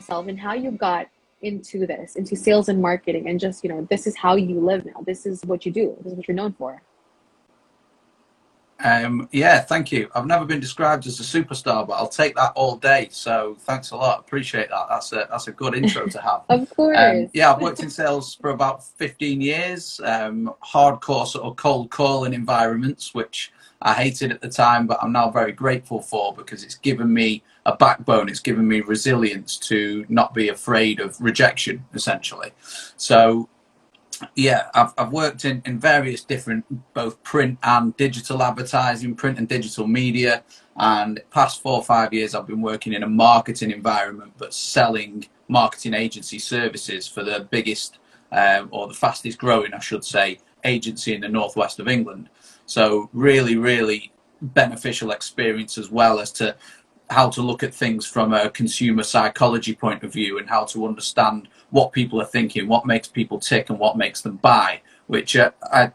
yourself and how you got into this, into sales and marketing, and just, you know, this is how you live now. This is what you do. This is what you're known for. Um, yeah, thank you. I've never been described as a superstar, but I'll take that all day. So thanks a lot. Appreciate that. That's a that's a good intro to have. of course. Um, yeah, I've worked in sales for about 15 years. Um, hardcore sort of cold calling environments, which I hated at the time, but I'm now very grateful for because it's given me a backbone. It's given me resilience to not be afraid of rejection, essentially. So yeah, I've, I've worked in, in various different, both print and digital advertising, print and digital media. And past four or five years, I've been working in a marketing environment, but selling marketing agency services for the biggest um, or the fastest growing, I should say, agency in the northwest of England. So really, really beneficial experience as well as to how to look at things from a consumer psychology point of view and how to understand what people are thinking, what makes people tick, and what makes them buy, which uh, I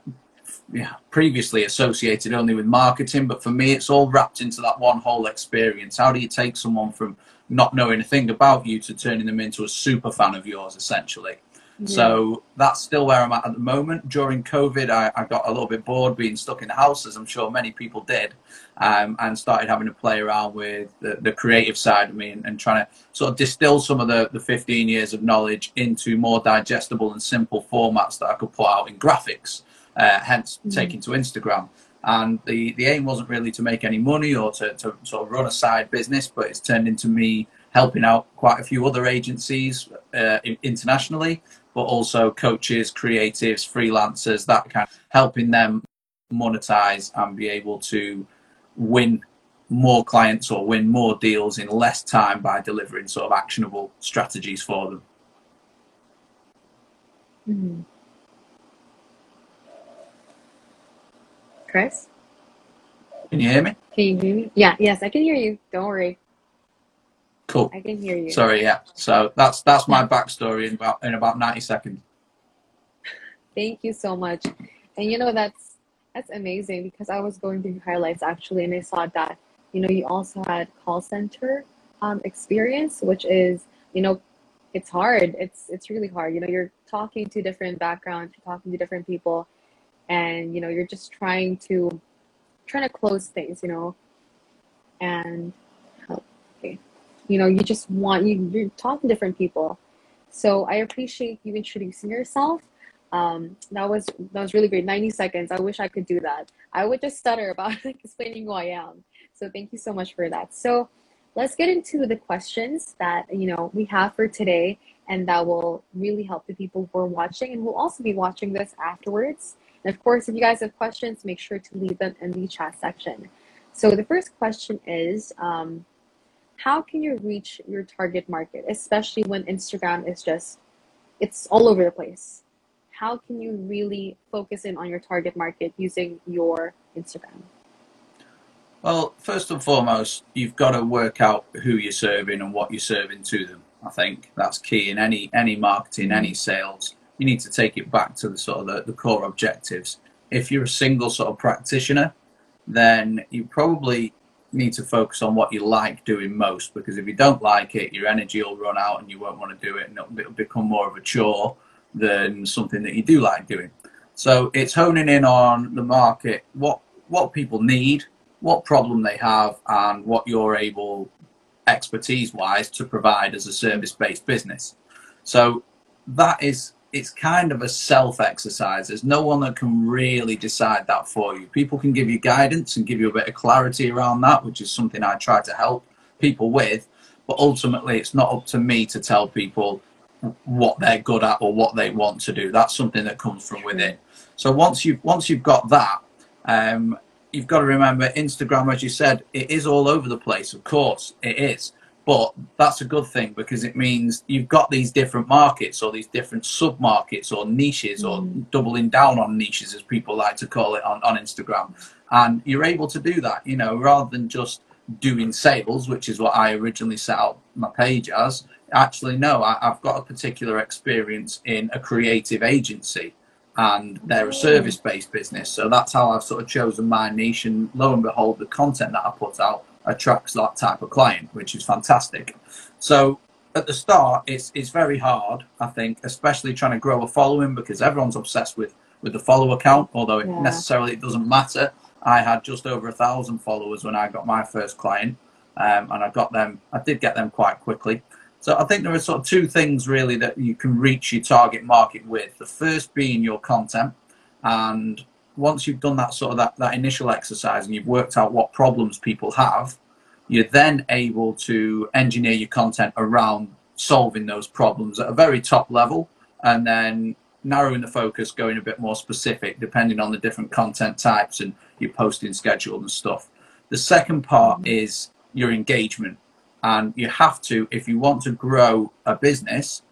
yeah, previously associated only with marketing, but for me, it's all wrapped into that one whole experience. How do you take someone from not knowing a thing about you to turning them into a super fan of yours, essentially? So that's still where I'm at at the moment. During COVID, I, I, got a little bit bored being stuck in the house, as I'm sure many people did, um, and started having to play around with the, the creative side of me and, and, trying to sort of distill some of the, the 15 years of knowledge into more digestible and simple formats that I could put out in graphics, uh, hence mm-hmm. taking to Instagram. And the, the aim wasn't really to make any money or to, to sort of run a side business, but it's turned into me helping out quite a few other agencies uh, internationally but also coaches, creatives, freelancers, that kind of helping them monetize and be able to win more clients or win more deals in less time by delivering sort of actionable strategies for them. Mm-hmm. Chris? Can you hear me? Can you hear me? Yeah, yes, I can hear you. Don't worry. Cool. I can hear you. Sorry, yeah. So that's that's my backstory in about in about ninety seconds. Thank you so much. And you know that's that's amazing because I was going through highlights actually and I saw that, you know, you also had call center um, experience, which is, you know, it's hard. It's it's really hard. You know, you're talking to different backgrounds, you're talking to different people, and you know, you're just trying to trying to close things, you know. And you know you just want you you're talking to different people so i appreciate you introducing yourself um, that was that was really great. 90 seconds. I wish i could do that. I would just stutter about like, explaining who i am. So thank you so much for that. So let's get into the questions that you know we have for today and that will really help the people who are watching and will also be watching this afterwards. And of course if you guys have questions make sure to leave them in the chat section. So the first question is um, how can you reach your target market, especially when Instagram is just, it's all over the place? How can you really focus in on your target market using your Instagram? Well, first and foremost, you've got to work out who you're serving and what you're serving to them. I think that's key in any any marketing, any mm-hmm. sales. You need to take it back to the sort of the, the core objectives. If you're a single sort of practitioner, then you probably need to focus on what you like doing most because if you don't like it, your energy will run out and you won't want to do it and it'll, it'll become more of a chore than something that you do like doing. So it's honing in on the market, what what people need, what problem they have, and what you're able, expertise wise, to provide as a service based business. So that is it's kind of a self exercise. There's no one that can really decide that for you. People can give you guidance and give you a bit of clarity around that, which is something I try to help people with. But ultimately, it's not up to me to tell people what they're good at or what they want to do. That's something that comes from within. So once you've once you've got that, um, you've got to remember Instagram, as you said, it is all over the place. Of course, it is. But that's a good thing because it means you've got these different markets or these different sub markets or niches mm. or doubling down on niches, as people like to call it on, on Instagram. And you're able to do that, you know, rather than just doing sales, which is what I originally set out my page as. Actually, no, I, have got a particular experience in a creative agency and they're a service based business. So that's how I've sort of chosen my niche. And lo and behold, the content that I put out attracts that type of client, which is fantastic. So at the start, it's it's very hard. I think, especially trying to grow a following because everyone's obsessed with with the follower count. Although it Yeah. necessarily it doesn't matter. I had just over a thousand followers when I got my first client, um, and I got them. I did get them quite quickly. So I think there are sort of two things really that you can reach your target market with. The first being your content, and once you've done that sort of that, that initial exercise and you've worked out what problems people have, you're then able to engineer your content around solving those problems at a very top level and then narrowing the focus, going a bit more specific depending on the different content types and your posting schedule and stuff. The second part mm-hmm. is your engagement. And you have to, if you want to grow a business,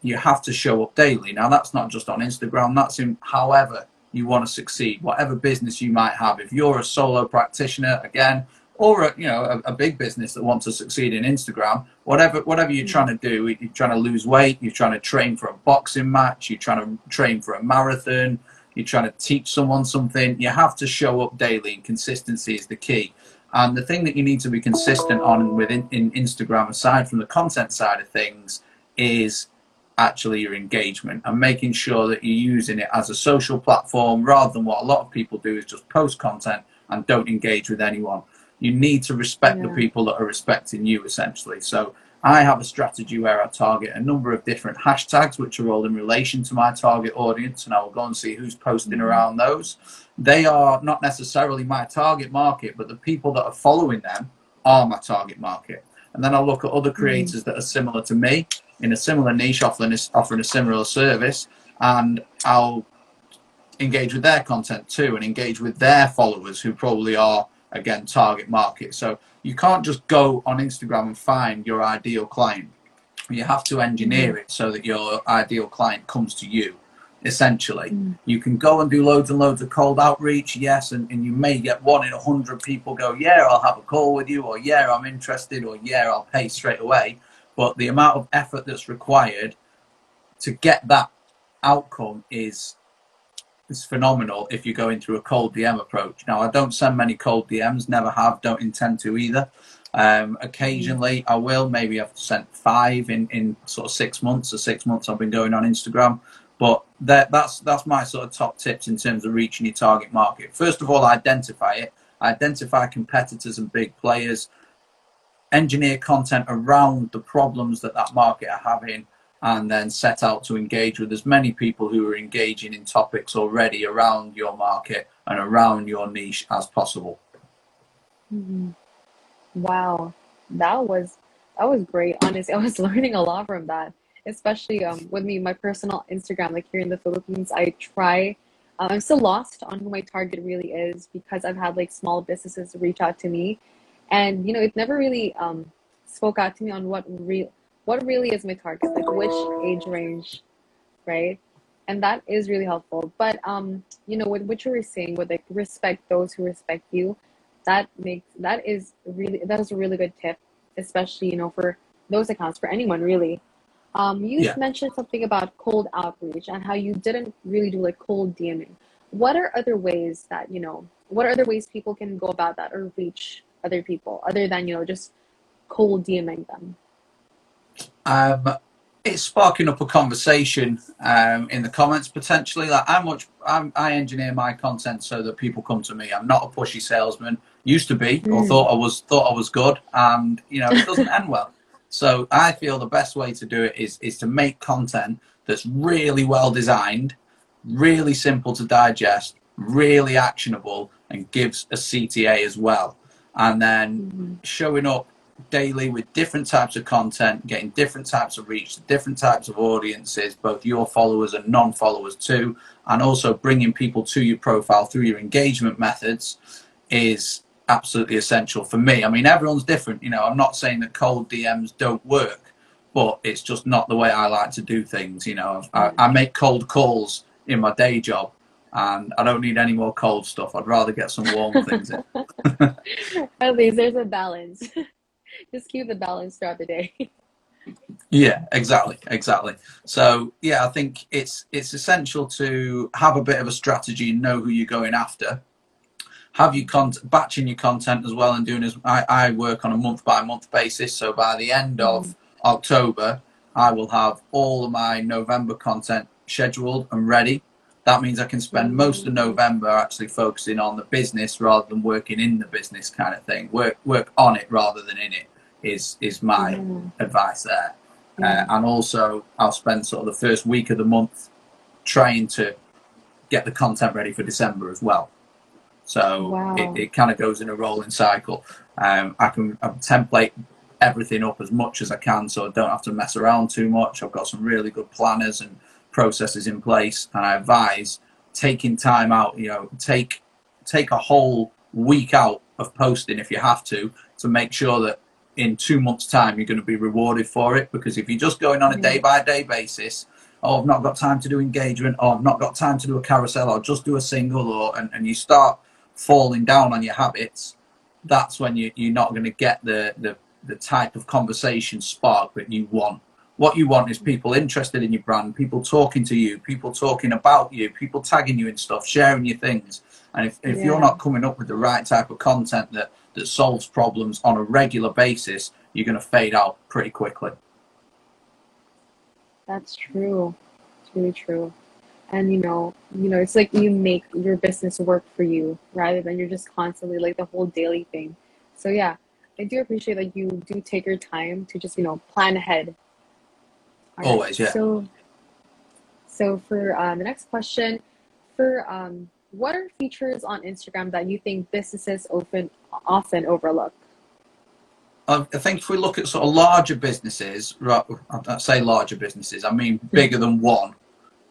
you have to show up daily. Now, that's not just on Instagram, that's in however you want to succeed, whatever business you might have. If you're a solo practitioner, again, or a, you know a, a big business that wants to succeed in Instagram, whatever whatever you're trying to do, you're trying to lose weight, you're trying to train for a boxing match, you're trying to train for a marathon, you're trying to teach someone something, you have to show up daily, and consistency is the key. And the thing that you need to be consistent on within in Instagram, aside from the content side of things, is actually your engagement and making sure that you're using it as a social platform rather than what a lot of people do is just post content and don't engage with anyone. You need to respect the people that are respecting you essentially. So I have a strategy where I target a number of different hashtags, which are all in relation to my target audience, and I will go and see who's posting Mhm. around those. They are not necessarily my target market, but the people that are following them are my target market. And then I'll look at other creators that are similar to me in a similar niche, offering offering a similar service, and I'll engage with their content too and engage with their followers who probably are again target market. So you can't just go on Instagram and find your ideal client. You have to engineer it so that your ideal client comes to you. Essentially, Mm. you can go and do loads and loads of cold outreach, yes, and, and you may get one in a hundred people go, Yeah, I'll have a call with you, or Yeah, I'm interested, or Yeah, I'll pay straight away. But the amount of effort that's required to get that outcome is is phenomenal if you're going through a cold DM approach. Now, I don't send many cold DMs, never have, don't intend to either. Um, occasionally, I will. Maybe I've sent five in, in sort of six months. or six months I've been going on Instagram, but that, that's that's my sort of top tips in terms of reaching your target market. First of all, identify it. Identify competitors and big players. Engineer content around the problems that that market are having, and then set out to engage with as many people who are engaging in topics already around your market and around your niche as possible. Mhm. Wow, that was that was great. Honestly, I was learning a lot from that, especially um with me, my personal Instagram. Like here in the Philippines, I try. Uh, I'm still lost on who my target really is because I've had like small businesses reach out to me, and you know it never really um spoke out to me on what real what really is my target, like which age range, right? And that is really helpful. But um, you know, with what you were saying, with like respect those who respect you that makes that is really that is a really good tip especially you know for those accounts for anyone really um you Yeah. mentioned something about cold outreach and how you didn't really do like cold dming what are other ways that you know what are other ways people can go about that or reach other people other than you know just cold dming them Um, it's sparking up a conversation um, in the comments potentially. Like I'm much, I'm, I engineer my content so that people come to me. I'm not a pushy salesman. Used to be, or Mm. thought I was, thought I was good, and you know it doesn't end well. So I feel the best way to do it is is to make content that's really well designed, really simple to digest, really actionable, and gives a CTA as well. And then Mhm. showing up daily with different types of content, getting different types of reach different types of audiences, both your followers and non followers too, and also bringing people to your profile through your engagement methods is absolutely essential for me. I mean, everyone's different. You know, I'm not saying that cold DMs don't work, but it's just not the way I like to do things. You know, I, I make cold calls in my day job. And I don't need any more cold stuff. I'd rather get some warm things in. at least there's a balance just keep the balance throughout the day Yeah, exactly, exactly. So yeah, I think it's it's essential to have a bit of a strategy and know who you're going after. Have your content, batching your content as well, and doing as I, I work on a month by month basis. So by the end of mm-hmm. October, I will have all of my November content scheduled and ready. That means I can spend most of November actually focusing on the business rather than working in the business kind of thing. Work work on it rather than in it is is my Mm. advice there. Uh, and also, I'll spend sort of the first week of the month trying to get the content ready for December as well. So Wow. it, it kind of goes in a rolling cycle. Um, I can I template everything up as much as I can so I don't have to mess around too much. I've got some really good planners and processes in place, and I advise taking time out. You know, take take a whole week out of posting if you have to to make sure that in two months' time you're going to be rewarded for it. Because if you're just going on a day by day basis, oh, I've not got time to do engagement, or I've not got time to do a carousel, or just do a single, or and, and you start falling down on your habits, that's when you, you're not going to get the, the the type of conversation spark that you want. What you want is people interested in your brand, people talking to you, people talking about you, people tagging you in stuff, sharing your things. And if, if Yeah. you're not coming up with the right type of content that, that solves problems on a regular basis, you're going to fade out pretty quickly. That's true. It's really true. And you know, you know, it's like you make your business work for you rather than you're just constantly like the whole daily thing. So yeah, I do appreciate that you do take your time to just, you know, plan ahead. All right. Always, yeah. So so for um, the next question, for um, what are features on Instagram that you think businesses often often overlook? I I think if we look at sort of larger businesses, right, I say larger businesses, I mean bigger than one.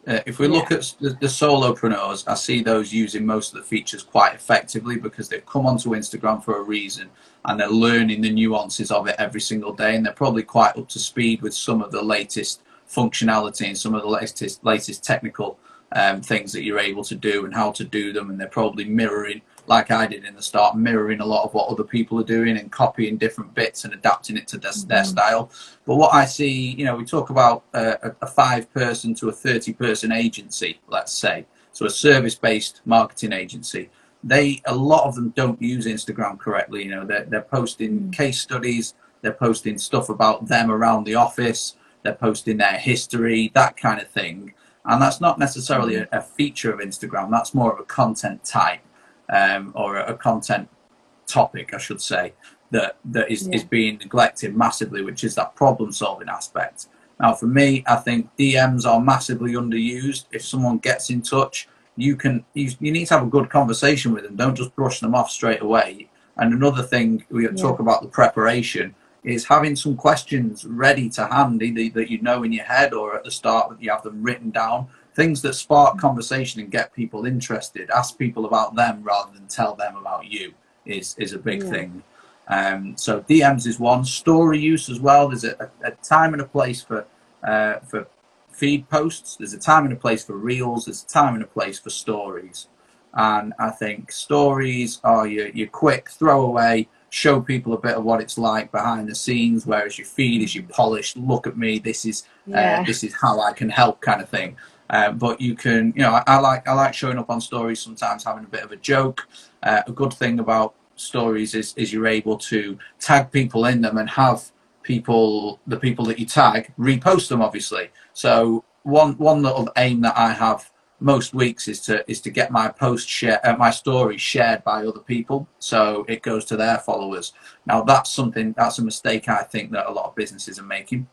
Uh, if we look at the, the solopreneurs, I see those using most of the features quite effectively because they've come onto Instagram for a reason and they're learning the nuances of it every single day and they're probably quite up to speed with some of the latest functionality and some of the latest latest technical um, things that you're able to do and how to do them and they're probably mirroring like I did in the start, mirroring a lot of what other people are doing and copying different bits and adapting it to their, their Mhm. style. But what I see, you know, we talk about uh, a, a five person to a 30 person agency, let's say, so a service based marketing agency. They, a lot of them don't use Instagram correctly. You know, they're, they're posting Mm. case studies, they're posting stuff about them around the office, they're posting their history, that kind of thing. And that's not necessarily a, a feature of Instagram, that's more of a content type um, or a, a content topic, I should say, that, that is, Yeah. is being neglected massively, which is that problem solving aspect. Now, for me, I think DMs are massively underused. If someone gets in touch, you can you, you need to have a good conversation with them. Don't just brush them off straight away. And another thing we talk about the preparation is having some questions ready to hand, either that you know in your head or at the start that you have them written down. Things that spark conversation and get people interested. Ask people about them rather than tell them about you is is a big Yeah. thing. Um, so DMs is one. Story use as well. There's a, a, time and a place for uh, for feed posts. There's a time and a place for reels. There's a time and a place for stories. And I think stories are your, your quick throwaway, show people a bit of what it's like behind the scenes, whereas your feed is your polished, look at me, this is Yeah. uh, this is how I can help kind of thing. Uh, but you can, you know, I, I like I like showing up on stories sometimes, having a bit of a joke. Uh, a good thing about stories is is you're able to tag people in them and have people the people that you tag repost them obviously. So one one little aim that i have most weeks is to is to get my post share uh, my story shared by other people. So it goes to their followers. Now that's something that's a mistake i think that a lot of businesses are making.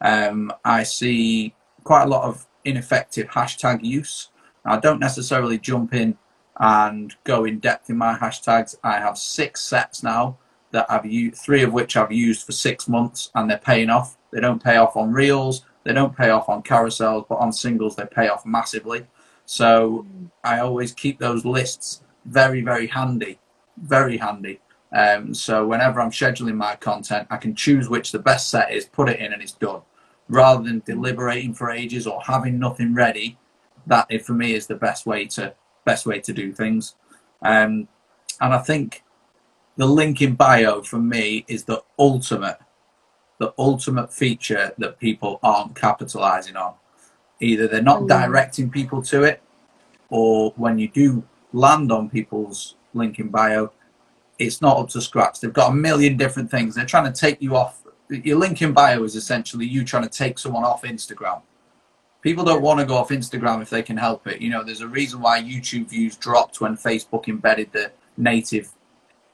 Um, i see quite a lot of ineffective hashtag use i don't necessarily jump in and go in depth in my hashtags i have six sets now that I've used, three of which I've used for six months, and they're paying off. They don't pay off on reels, they don't pay off on carousels, but on singles they pay off massively. So I always keep those lists very, very handy, very handy. Um, so whenever I'm scheduling my content, I can choose which the best set is, put it in, and it's done. Rather than deliberating for ages or having nothing ready, that it, for me is the best way to best way to do things. Um, and I think the link in bio for me is the ultimate the ultimate feature that people aren't capitalizing on either they're not Mm. directing people to it or when you do land on people's link in bio it's not up to scratch they've got a million different things they're trying to take you off your link in bio is essentially you trying to take someone off Instagram. People don't want to go off Instagram if they can help it. You know, there's a reason why YouTube views dropped when Facebook embedded the native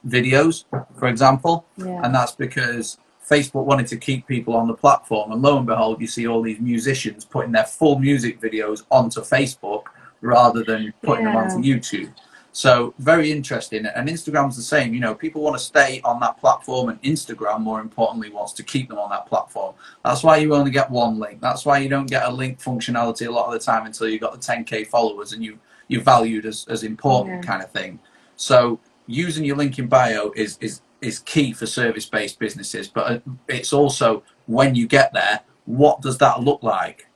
videos, for example, Yeah. and that's because Facebook wanted to keep people on the platform. And lo and behold, you see all these musicians putting their full music videos onto Facebook rather than putting them Yeah. onto YouTube. So very interesting. And Instagram's the same. You know, people want to stay on that platform, and Instagram, more importantly, wants to keep them on that platform. That's why you only get one link. That's why you don't get a link functionality a lot of the time until you've got the 10k followers and you you're valued as, as important Yeah. kind of thing. So using your link in bio is is is key for service based businesses, but uh, it's also when you get there, what does that look like?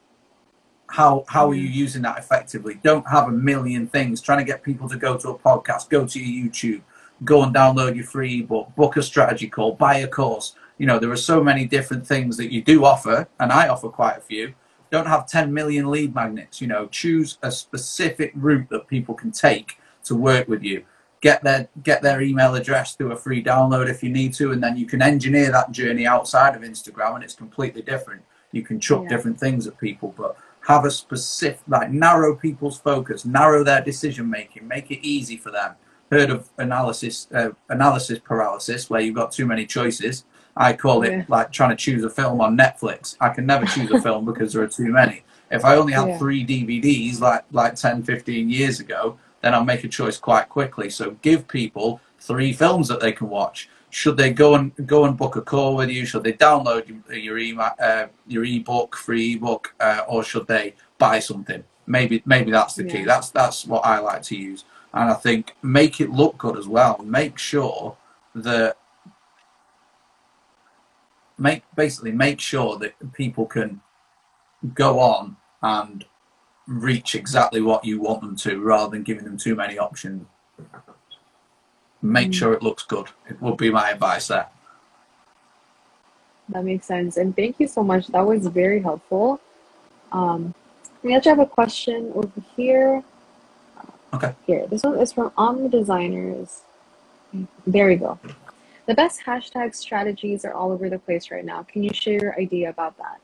How how are you using that effectively? Don't have a million things trying to get people to go to a podcast, go to your YouTube, go and download your free ebook, book a strategy call, buy a course. You know, there are so many different things that you do offer, and I offer quite a few. Don't have 10 million lead magnets, you know, choose a specific route that people can take to work with you. Get their get their email address through a free download if you need to, and then you can engineer that journey outside of Instagram and it's completely different. You can chuck Yeah. different things at people, but have a specific like narrow people's focus, narrow their decision making, make it easy for them. Heard of analysis uh, analysis paralysis where you've got too many choices. I call it Yeah. like trying to choose a film on Netflix. I can never choose a film because there are too many. If I only had Yeah. three DVDs like like 10, 15 years ago, then I'll make a choice quite quickly. So give people three films that they can watch. Should they go and go and book a call with you? Should they download your your, email, uh, your ebook, free ebook, uh, or should they buy something? Maybe maybe that's the key. That's that's what I like to use, and I think make it look good as well. Make sure that make basically make sure that people can go on and reach exactly what you want them to rather than giving them too many options make Mm. sure it looks good it would be my advice there That makes sense. And thank you so much. That was very helpful. Um, we actually have a question over here. Okay. Here. This one is from Omni Designers. There we go. The best hashtag strategies are all over the place right now. Can you share your idea about that?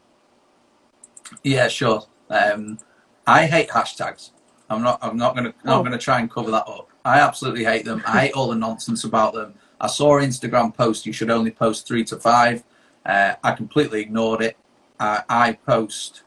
yeah sure um, i hate hashtags i'm not i'm not gonna not Oh. gonna try and cover that up. I absolutely hate them. I hate all the nonsense about them. I saw an instagram post you should only post three to five. Uh, i completely ignored it. I i post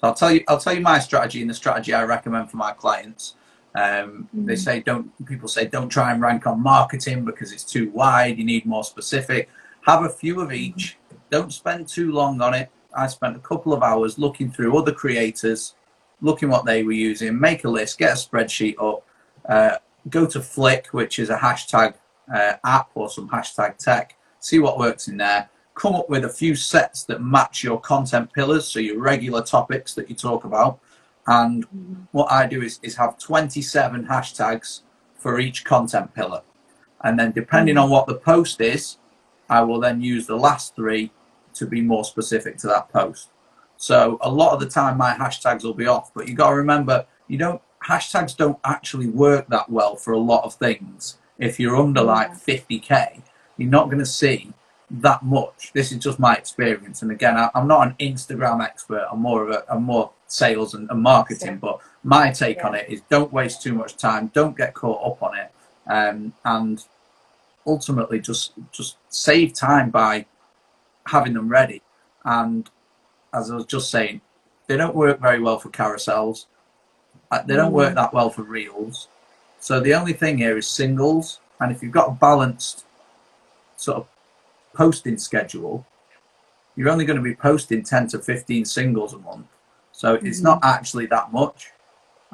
so i'll tell you i'll tell you my strategy and the strategy i recommend for my clients. Um, they Mhm. say don't people say don't try and rank on marketing because it's too wide you need more specific. Have a few of each. Don't spend too long on it. I spent a couple of hours looking through other creators looking what they were using make a list get a spreadsheet up uh, go to flick which is a hashtag uh, app or some hashtag tech see what works in there come up with a few sets that match your content pillars so your regular topics that you talk about and what I do is, is have 27 hashtags for each content pillar. And then depending on what the post is, I will then use the last three to be more specific to that post. So a lot of the time my hashtags will be off, but you got to remember you don't hashtags don't actually work that well for a lot of things. If you're under like 50k, you're not going to see that much. This is just my experience. And again, I, I'm not an Instagram expert. I'm more of a I'm more sales and, and marketing. But my take on it is don't waste too much time. Don't get caught up on it. Um, and ultimately just just save time by having them ready. And as I was just saying, they don't work very well for carousels. Uh, They don't work that well for reels. So the only thing here is singles. And if you've got a balanced sort of posting schedule, you're only going to be posting 10 to 15 singles a month. So it's Mhm. not actually that much.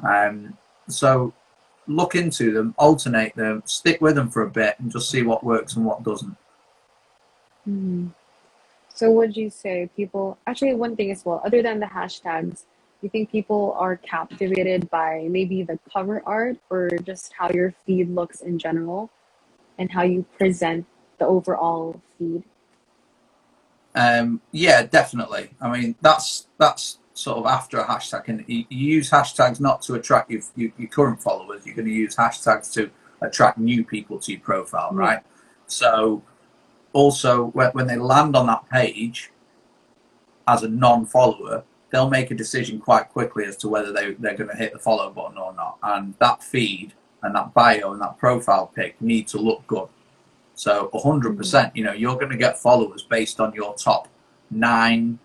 Um, so look into them, alternate them, stick with them for a bit, and just see what works and what doesn't. Mhm. So would you say people actually one thing as well, other than the hashtags, you think people are captivated by maybe the cover art or just how your feed looks in general and how you present the overall feed? Um, yeah, definitely. I mean, that's that's sort of after a hashtag, and you, use hashtags not to attract your, your, your current followers. You're going to use hashtags to attract new people to your profile, Yeah. right? So also when, they land on that page as a non-follower, they'll make a decision quite quickly as to whether they, they're going to hit the follow button or not. And that feed and that bio and that profile pic need to look good. So 100%, hmm. you know, you're going to get followers based on your top nine,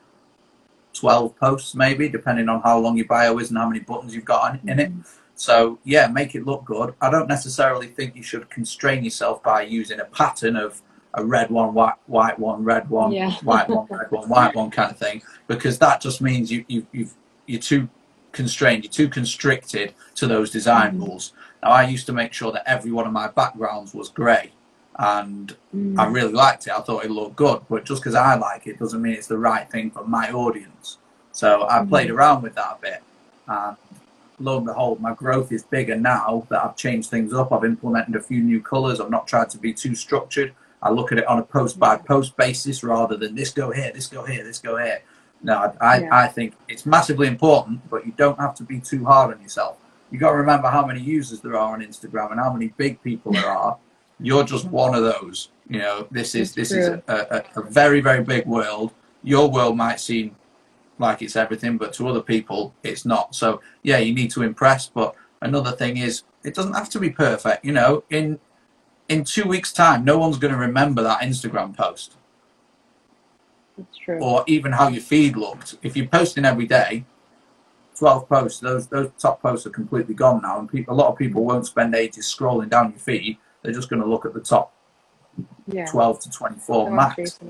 12 posts, maybe, depending on how long your bio is and how many buttons you've got in, in it. Hmm. So, yeah, make it look good. I don't necessarily think you should constrain yourself by using a pattern of a red one, white, white one, red one, Yeah. white one, red one, white one kind of thing, because that just means you, you, you've, you're too constrained, you're too constricted to those design Mhm. rules. Now, I used to make sure that every one of my backgrounds was grey, and Mm. I really liked it. I thought it looked good, but just because I like it doesn't mean it's the right thing for my audience. So I played around with that a bit, and lo and behold, my growth is bigger now that I've changed things up. I've implemented a few new colours. I've not tried to be too structured. I look at it on a post by post basis rather than this go here, this go here, this go here. No, I, I, Yeah. I think it's massively important, but you don't have to be too hard on yourself. You got to remember how many users there are on Instagram and how many big people there are. You're just one of those. You know, this is this is a, a, a very very big world. Your world might seem like it's everything, but to other people it's not. So yeah, you need to impress. But another thing is, it doesn't have to be perfect. You know, in in two weeks' time, no one's going to remember that Instagram post That's true. or even how your feed looked. If you're posting every day, 12 posts, those those top posts are completely gone now, and people, a lot of people won't spend ages scrolling down your feed. They're just going to look at the top yeah. 12 to 24 Those max.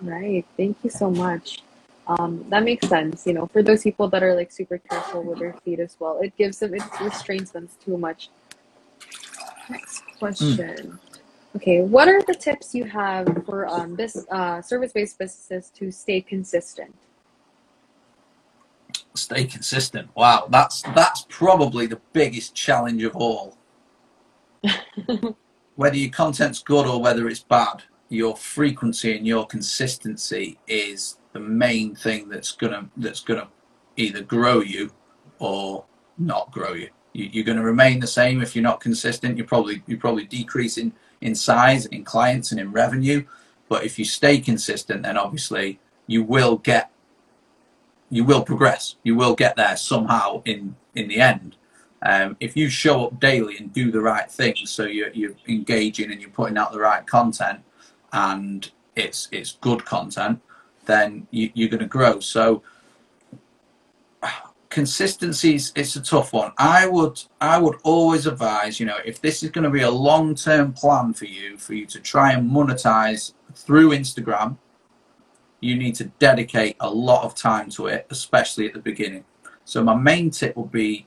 Right. Thank you so much. Um, that makes sense. You know, for those people that are like super careful with their feed as well, it gives them, it restrains them too much. Next question. Okay, what are the tips you have for um, this uh, service-based businesses to stay consistent? Stay consistent. Wow, that's that's probably the biggest challenge of all. whether your content's good or whether it's bad, your frequency and your consistency is the main thing that's gonna that's gonna either grow you or not grow you. You you're going to remain the same if you're not consistent. You're probably you're probably decreasing in size, in clients, and in revenue. But if you stay consistent, then obviously you will get you will progress. You will get there somehow in in the end. Um, if you show up daily and do the right things, so you're, you're engaging and you're putting out the right content, and it's it's good content, then you, you're going to grow. So consistency is it's a tough one. I would I would always advise, you know, if this is going to be a long term plan for you, for you to try and monetize through Instagram, you need to dedicate a lot of time to it, especially at the beginning. So my main tip would be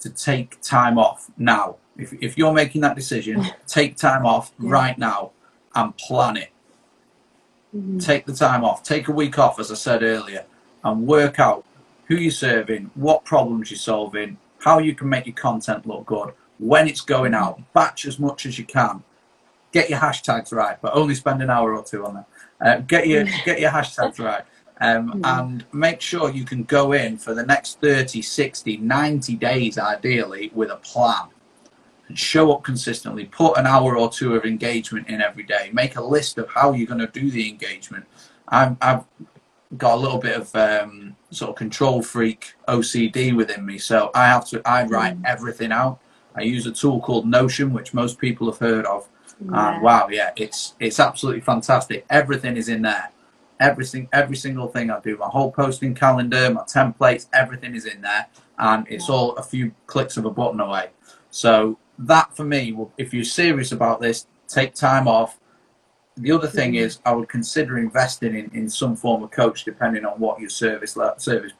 to take time off now. If, if you're making that decision, take time off Yeah. right now and plan it. Mhm. Take the time off. Take a week off, as I said earlier, and work out who you're serving, what problems you're solving, how you can make your content look good, when it's going out. Batch as much as you can. Get your hashtags right, but only spend an hour or two on that. Uh, get your get your hashtags right. Um, Mhm. and make sure you can go in for the next 30, 60, 90 days, ideally, with a plan and show up consistently. Put an hour or two of engagement in every day. Make a list of how you're going to do the engagement. I'm, I've got a little bit of um, sort of control freak OCD within me, so I have to. I write Mm. everything out. I use a tool called Notion, which most people have heard of. Yeah. And wow, yeah, it's it's absolutely fantastic. Everything is in there. Everything, every single thing I do, my whole posting calendar, my templates, everything is in there, and it's all a few clicks of a button away. So that for me, if you're serious about this, take time off. The other thing is, I would consider investing in, in some form of coach, depending on what your service service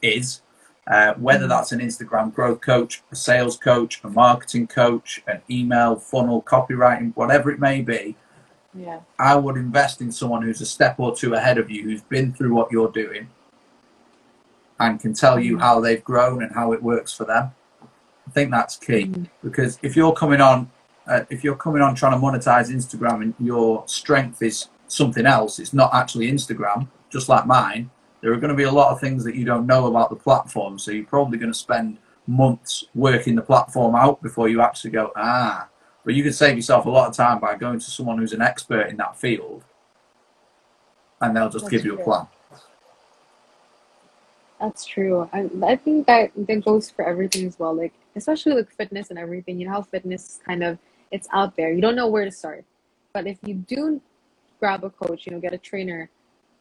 is. Uh, whether Mhm. that's an Instagram growth coach, a sales coach, a marketing coach, an email funnel, copywriting, whatever it may be, Yeah. I would invest in someone who's a step or two ahead of you, who's been through what you're doing, and can tell you Mhm. how they've grown and how it works for them. I think that's key Mhm. because if you're coming on, uh, if you're coming on trying to monetize Instagram and your strength is something else, it's not actually Instagram, just like mine. There are going to be a lot of things that you don't know about the platform, so you're probably going to spend months working the platform out before you actually go, ah, But you can save yourself a lot of time by going to someone who's an expert in that field, and they'll just That's give you a plan. That's true. I, I think that that goes for everything as well. Like especially like fitness and everything. You know how fitness is kind of it's out there. You don't know where to start. But if you do grab a coach, you know, get a trainer,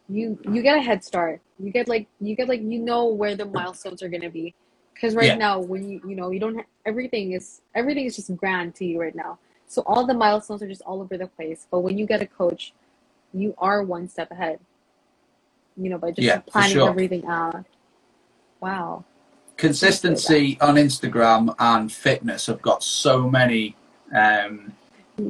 you you get a head start. You get like you get like you know where the milestones are gonna be. Because right Yeah. now, when you you know you don't ha- everything is everything is just grand to you right now. So all the milestones are just all over the place. But when you get a coach, you are one step ahead. You know, by just Yeah, planning sure. everything out. Wow. Consistency on Instagram and fitness have got so many um,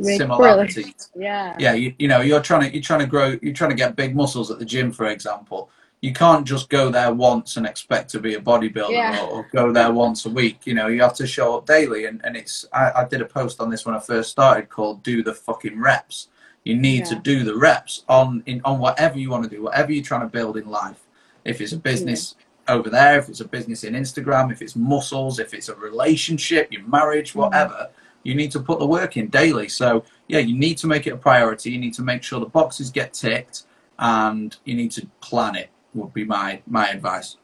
similarities. Yeah. yeah you, you know you're trying to you're trying to grow you're trying to get big muscles at the gym for example you can't just go there once and expect to be a bodybuilder Yeah. or, or go there once a week you know you have to show up daily and, and it's I, I did a post on this when i first started called do the fucking reps you need to do the reps on in on whatever you want to do whatever you're trying to build in life if it's a business over there if it's a business in instagram if it's muscles if it's a relationship your marriage Mhm. whatever you need to put the work in daily so yeah, you need to make it a priority. You need to make sure the boxes get ticked, and you need to plan it. Would be my my advice.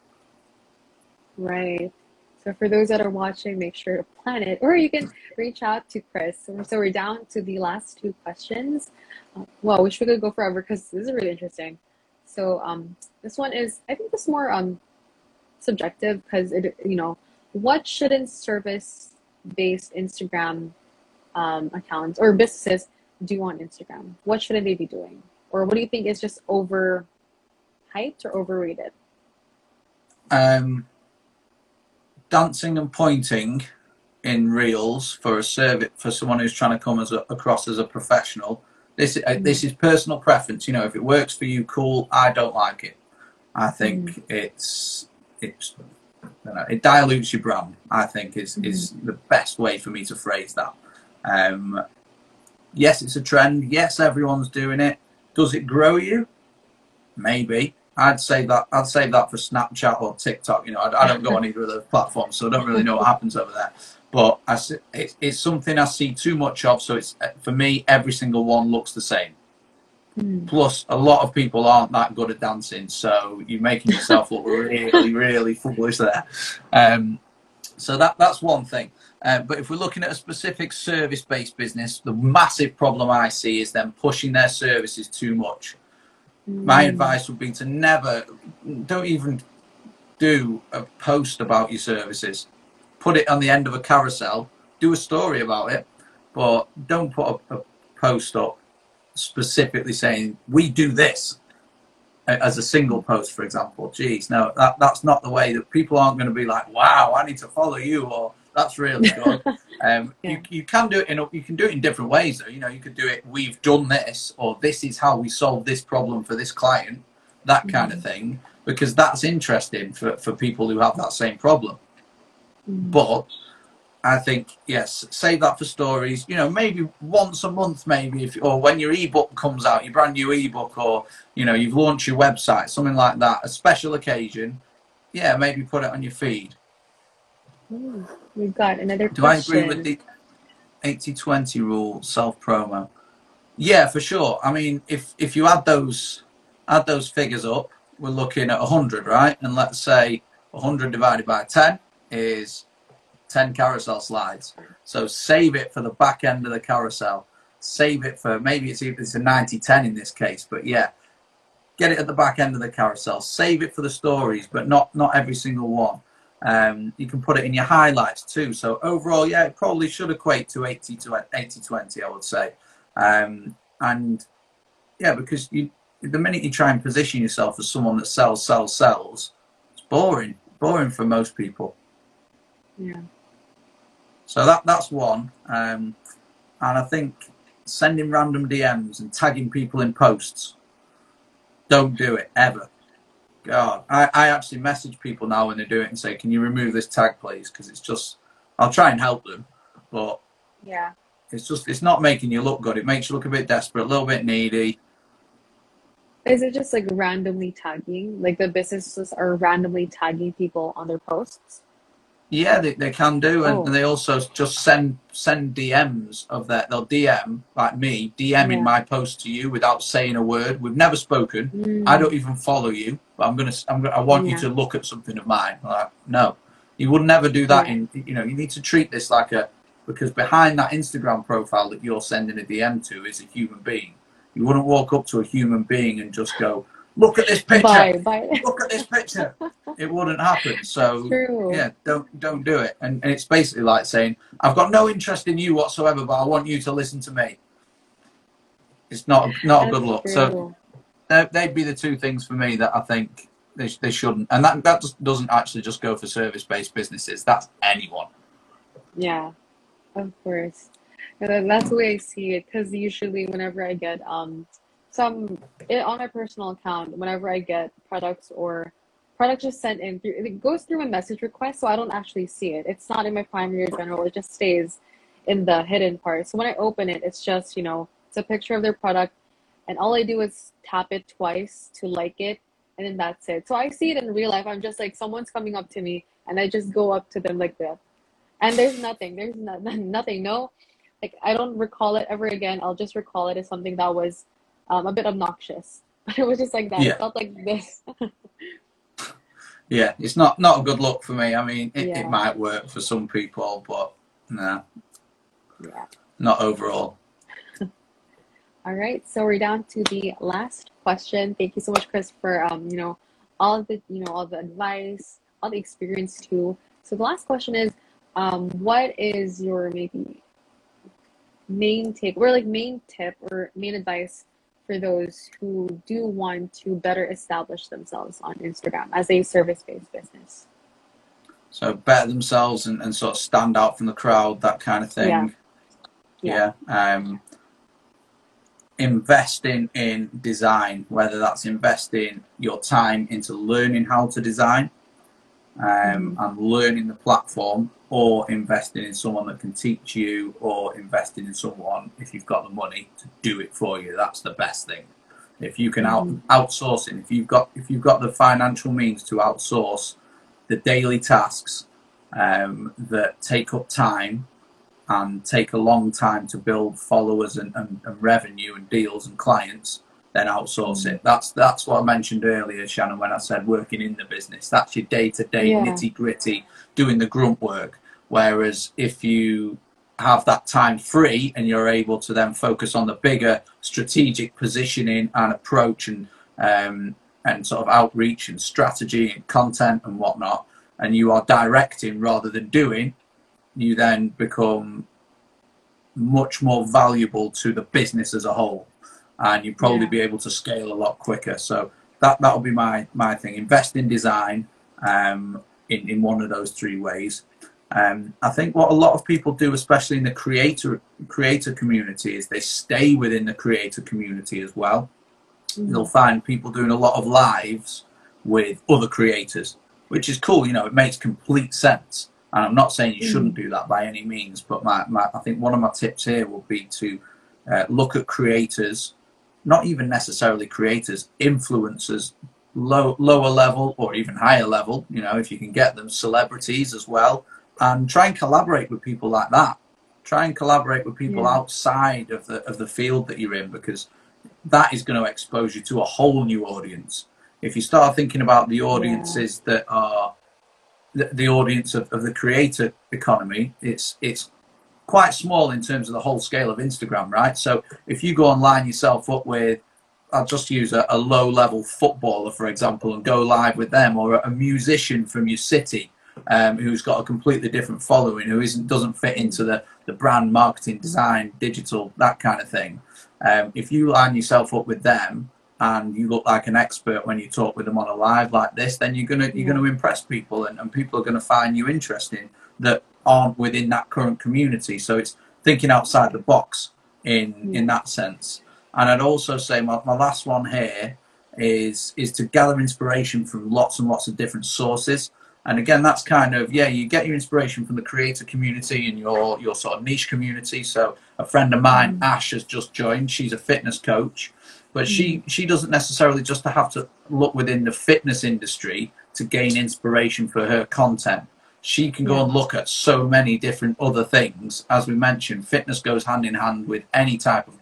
Right. So for those that are watching, make sure to plan it, or you can reach out to Chris. So we're down to the last two questions. Uh, well, we should go forever because this is really interesting. So um, this one is, I think, this more um subjective because it, you know, what shouldn't service-based Instagram um, accounts or businesses do on Instagram? What shouldn't they be doing, or what do you think is just over hyped or overrated? Um, dancing and pointing in reels for a service for someone who's trying to come as a, across as a professional. This uh, this is personal preference. You know, if it works for you, cool. I don't like it. I think it's it's you know, it dilutes your brand. I think is is the best way for me to phrase that. Um, yes, it's a trend. Yes, everyone's doing it. Does it grow you? Maybe. I'd say that. I'd save that for Snapchat or TikTok. You know, I, I don't go on either of those platforms, so I don't really know what happens over there. But I, it's something I see too much of. So it's for me, every single one looks the same. Mm. Plus, a lot of people aren't that good at dancing, so you're making yourself look really, really foolish there. Um, so that that's one thing. Uh, but if we're looking at a specific service-based business, the massive problem I see is them pushing their services too much. My Mm. advice would be to never, don't even do a post about your services. Put it on the end of a carousel. Do a story about it, but don't put a, a post up specifically saying we do this as a single post, for example. Geez, no, that, that's not the way that people aren't going to be like, wow, I need to follow you, or that's really good. Um, Yeah. you, you can do it in you can do it in different ways though. You know, you could do it. We've done this, or this is how we solve this problem for this client. That kind of thing, because that's interesting for, for people who have that same problem. Mm. But I think yes, save that for stories. You know, maybe once a month, maybe if or when your ebook comes out, your brand new ebook, or you know you've launched your website, something like that, a special occasion. Yeah, maybe put it on your feed. Mm. We've got another Do I agree with the 80-20 rule, self promo? Yeah, for sure. I mean, if if you add those add those figures up, we're looking at 100, right? And let's say 100 divided by 10 is 10 carousel slides. So save it for the back end of the carousel. Save it for maybe it's it's a 90-10 in this case, but yeah, get it at the back end of the carousel. Save it for the stories, but not not every single one. Um, you can put it in your highlights too. So overall, yeah, it probably should equate to 80 to 80 20, I would say. Um, and yeah, because you the minute you try and position yourself as someone that sells, sells, sells, it's boring, boring for most people. Yeah. So that that's one. Um, and I think sending random DMs and tagging people in posts, don't do it ever. God, I, I actually message people now when they do it and say, "Can you remove this tag, please?" Because it's just, I'll try and help them, but Yeah. it's just, it's not making you look good. It makes you look a bit desperate, a little bit needy. Is it just like randomly tagging? Like the businesses are randomly tagging people on their posts? Yeah, they, they can do, and, Oh. and they also just send send DMs of that. They'll DM like me, DMing Yeah. my post to you without saying a word. We've never spoken. Mm. I don't even follow you, but I'm gonna. I'm gonna. I want you to look at something of mine. Like, no, you would never do that. Right. In you know, you need to treat this like a because behind that Instagram profile that you're sending a DM to is a human being. You wouldn't walk up to a human being and just go, "Look at this picture. Bye, bye. Look at this picture." it wouldn't happen. So True. yeah, don't don't do it. And, and it's basically like saying, I've got no interest in you whatsoever, but I want you to listen to me. It's not not a good look. So true. they- they'd be the two things for me that I think they, they shouldn't. And that that just doesn't actually just go for service based businesses. That's anyone. Yeah, of course. And that's the way I see it. Because usually, whenever I get um some it, on my personal account, whenever I get products or products just sent in through, it goes through a message request, so I don't actually see it. It's not in my primary or general. It just stays in the hidden part. So when I open it, it's just you know it's a picture of their product, and all I do is tap it twice to like it, and then that's it. So I see it in real life. I'm just like someone's coming up to me, and I just go up to them like that and there's nothing there's no, nothing no like i don't recall it ever again i'll just recall it as something that was um, a bit obnoxious but it was just like that Yeah. it felt like this Yeah, it's not not a good look for me. I mean, it, Yeah. it might work for some people, but no, yeah not overall. all right so we're down to the last question thank you so much chris for um you know all the you know all the advice all the experience too so the last question is um what is your maybe main take or like main tip or main advice for those who do want to better establish themselves on Instagram as a service-based business. So better themselves and, and sort of stand out from the crowd, that kind of thing. Yeah. Yeah. Yeah. Um, investing in design, whether that's investing your time into learning how to design um, and learning the platform, or investing in someone that can teach you, or investing in someone if you've got the money to do it for you. That's the best thing. If you can out Mhm. outsourcing, if you've got if you've got the financial means to outsource the daily tasks um, that take up time and take a long time to build followers and, and, and revenue and deals and clients, then outsource Mhm. it. That's that's what I mentioned earlier, Shannon, when I said working in the business. That's your day to day Yeah. nitty gritty, doing the grunt work. Whereas if you have that time free and you're able to then focus on the bigger strategic positioning and approach and um, and sort of outreach and strategy and content and whatnot, and you are directing rather than doing, you then become much more valuable to the business as a whole, and you probably Yeah. be able to scale a lot quicker. So that that will be my my thing. Invest in design um, in in one of those three ways. Um, I think what a lot of people do, especially in the creator creator community, is they stay within the creator community as well. Mhm. You'll find people doing a lot of lives with other creators, which is cool. You know, it makes complete sense. And I'm not saying you shouldn't do that by any means, but my, my I think one of my tips here would be to uh, look at creators, not even necessarily creators, influencers, low lower level or even higher level. You know, if you can get them, celebrities as well, and try and collaborate with people like that. Try and collaborate with people Yeah. outside of the of the field that you're in because that is going to expose you to a whole new audience. If you start thinking about the audiences that are the, the audience of, of the creator economy, it's it's quite small in terms of the whole scale of Instagram, right? So if you go and line yourself up with, I'll just use a, a low level footballer, for example, and go live with them, or a, musician from your city um, who's got a completely different following, who isn't doesn't fit into the, the brand, marketing, design, digital, that kind of thing. Um, if you line yourself up with them and you look like an expert when you talk with them on a live like this, then you're gonna you're gonna impress people, and, and people are gonna find you interesting that aren't within that current community. So it's thinking outside the box in in that sense. And I'd also say my, my last one here is is to gather inspiration from lots and lots of different sources. And again, that's kind of yeah, you get your inspiration from the creator community and your your sort of niche community. So a friend of mine, mm. Ash, has just joined. She's a fitness coach, but she mm. she doesn't necessarily just have to look within the fitness industry to gain inspiration for her content. she can go Yeah. and look at so many different other things. As we mentioned, fitness goes hand in hand with any type of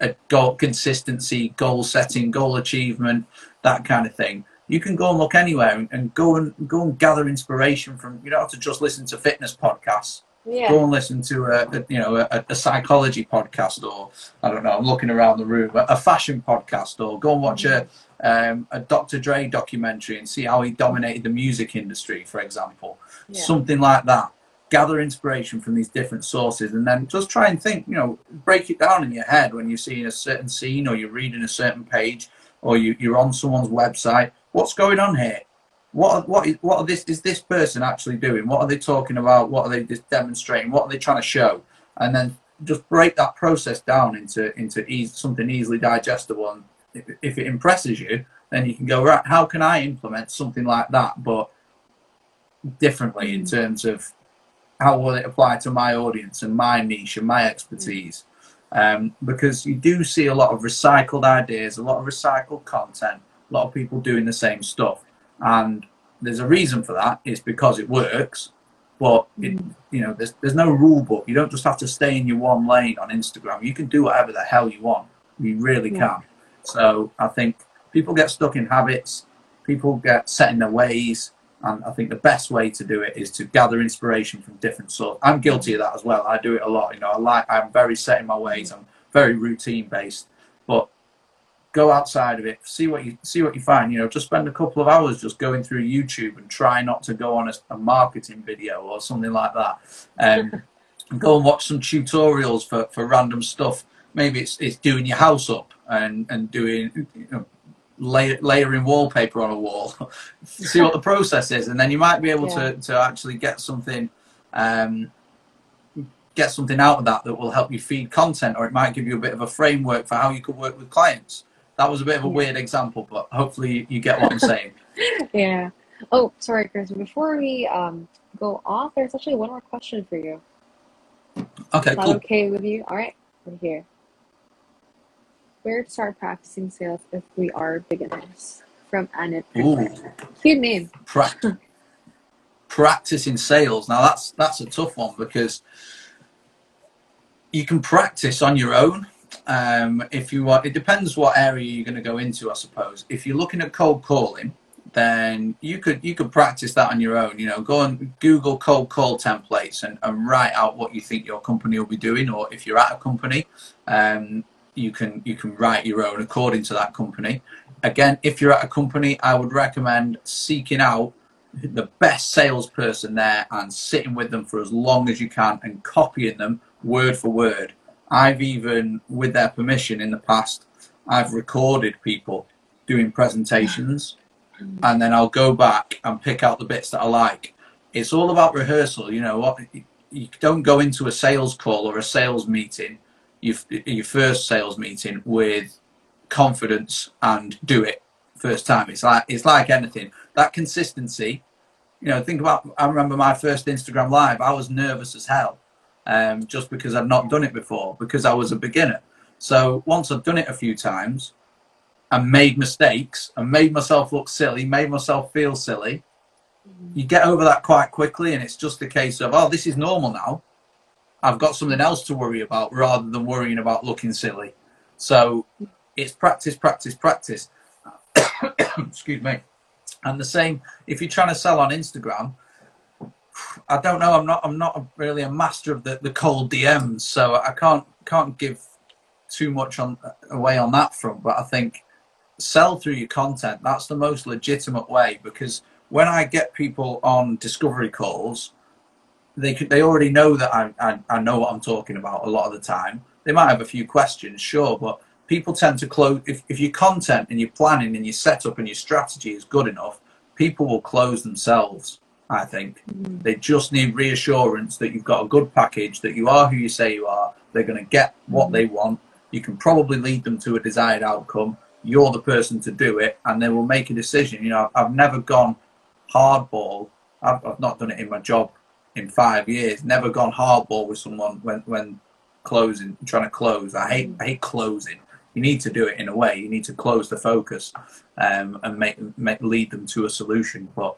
a goal consistency, goal setting, goal achievement, that kind of thing. You can go and look anywhere and, and go and go and gather inspiration from. You don't have to just listen to fitness podcasts. Yeah. Go and listen to a, a you know a, a psychology podcast or I don't know. I'm looking around the room. A, a fashion podcast or go and watch a um, a Dr. Dre documentary and see how he dominated the music industry, for example Yeah. something like that. Gather inspiration from these different sources and then just try and think, you know, break it down in your head when you're seeing a certain scene or you're reading a certain page or you, you're on someone's website. What's going on here? What what is what are this is this person actually doing? What are they talking about? What are they just demonstrating? What are they trying to show? And then just break that process down into into something easily digestible. And if, if it impresses you, then you can go right. How can I implement something like that, but differently in mm. terms of how will it apply to my audience and my niche and my expertise? Um, because you do see a lot of recycled ideas, a lot of recycled content, a lot of people doing the same stuff, and there's a reason for that. It's because it works, but it, you know, there's there's no rule book. You don't just have to stay in your one lane on Instagram. You can do whatever the hell you want. You really Yeah. can. So I think people get stuck in habits. People get set in their ways. And I think the best way to do it is to gather inspiration from different sources. I'm guilty of that as well. I do it a lot. You know, I like I'm very set in my ways. I'm very routine based. But go outside of it, see what you see what you find. You know, just spend a couple of hours just going through YouTube and try not to go on a, a marketing video or something like that. Um, go and watch some tutorials for, for random stuff. Maybe it's it's doing your house up and and doing you know, lay, layering wallpaper on a wall. See what the process is, and then you might be able Yeah. to to actually get something. Um, get something out of that that will help you feed content or it might give you a bit of a framework for how you could work with clients that was a bit of a Yeah. weird example but hopefully you get what i'm saying Yeah. Oh, sorry, Chris. Before we um go off, there's actually one more question for you. okay Is that cool okay with you? All right, we're here. Where to start practicing sales if we are beginners? From Annette. Ooh. Cute name. pra- practicing sales now that's that's a tough one because you can practice on your own um, if you are it depends what area you're going to go into i suppose if you're looking at cold calling then you could you could practice that on your own you know go and google cold call templates and, and write out what you think your company will be doing or if you're at a company um, you can you can write your own according to that company again if you're at a company i would recommend seeking out the best salesperson there and sitting with them for as long as you can and copying them word for word. I've even, with their permission in the past, I've recorded people doing presentations and then I'll go back and pick out the bits that I like. It's all about rehearsal, you know what you don't go into a sales call or a sales meeting, you, your first sales meeting with confidence and do it first time. It's like it's like anything. That consistency, you know, think about I remember my first Instagram live, I was nervous as hell. Um, just because I'd not done it before, because I was a beginner. So once I've done it a few times and made mistakes and made myself look silly, made myself feel silly, you get over that quite quickly and it's just a case of, oh, this is normal now. I've got something else to worry about rather than worrying about looking silly. So it's practice, practice, practice. Excuse me. And the same if you're trying to sell on Instagram. I don't know. I'm not. I'm not really a master of the, the cold DMs, so I can't can't give too much on away on that front. But I think sell through your content. That's the most legitimate way because when I get people on discovery calls, they could they already know that I, I I know what I'm talking about a lot of the time. They might have a few questions, sure, but people tend to close if, if your content and your planning and your setup and your strategy is good enough people will close themselves i think. Mm. They just need reassurance that you've got a good package that you are who you say you are they're going to get what mm. they want. You can probably lead them to a desired outcome. You're the person to do it and they will make a decision. You know i've, I've never gone hardball. I've, I've not done it in my job in five years never gone hardball with someone when when closing trying to close i hate i hate closing you need to do it in a way. You need to close the focus um, and make, make lead them to a solution. But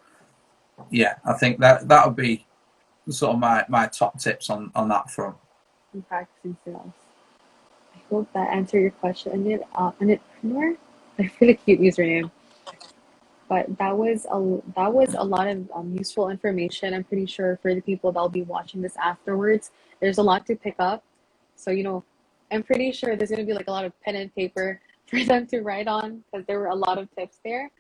yeah, I think that that would be sort of my, my top tips on, on that front. In practicing sales. I hope that answered your question. And it, uh, Anitpreneur, a really cute username. But that was a that was a lot of um, useful information. I'm pretty sure for the people that'll be watching this afterwards, there's a lot to pick up. So you know, I'm pretty sure there's gonna be like a lot of pen and paper for them to write on because there were a lot of tips there.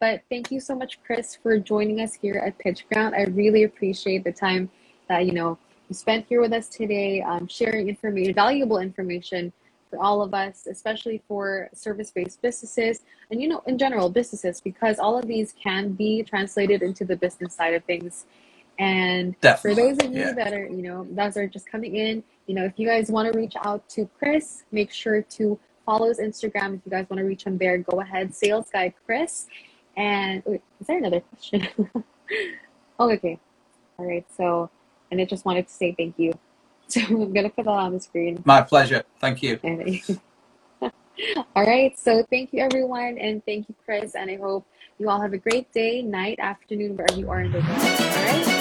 But thank you so much, Chris, for joining us here at PitchGround. I really appreciate the time that you know you spent here with us today, um, sharing information, valuable information for all of us, especially for service-based businesses and you know in general businesses, because all of these can be translated into the business side of things. And Definitely, for those of you yeah. that are you know that are just coming in, you know if you guys want to reach out to Chris, make sure to follow his Instagram. If you guys want to reach him there, go ahead. Sales guy Chris. And wait, is there another question? oh, okay. All right. So, and I just wanted to say thank you. So I'm gonna put that on the screen. My pleasure. Thank you. All right. So thank you everyone, and thank you, Chris. And I hope you all have a great day, night, afternoon, wherever you are in the world. All right.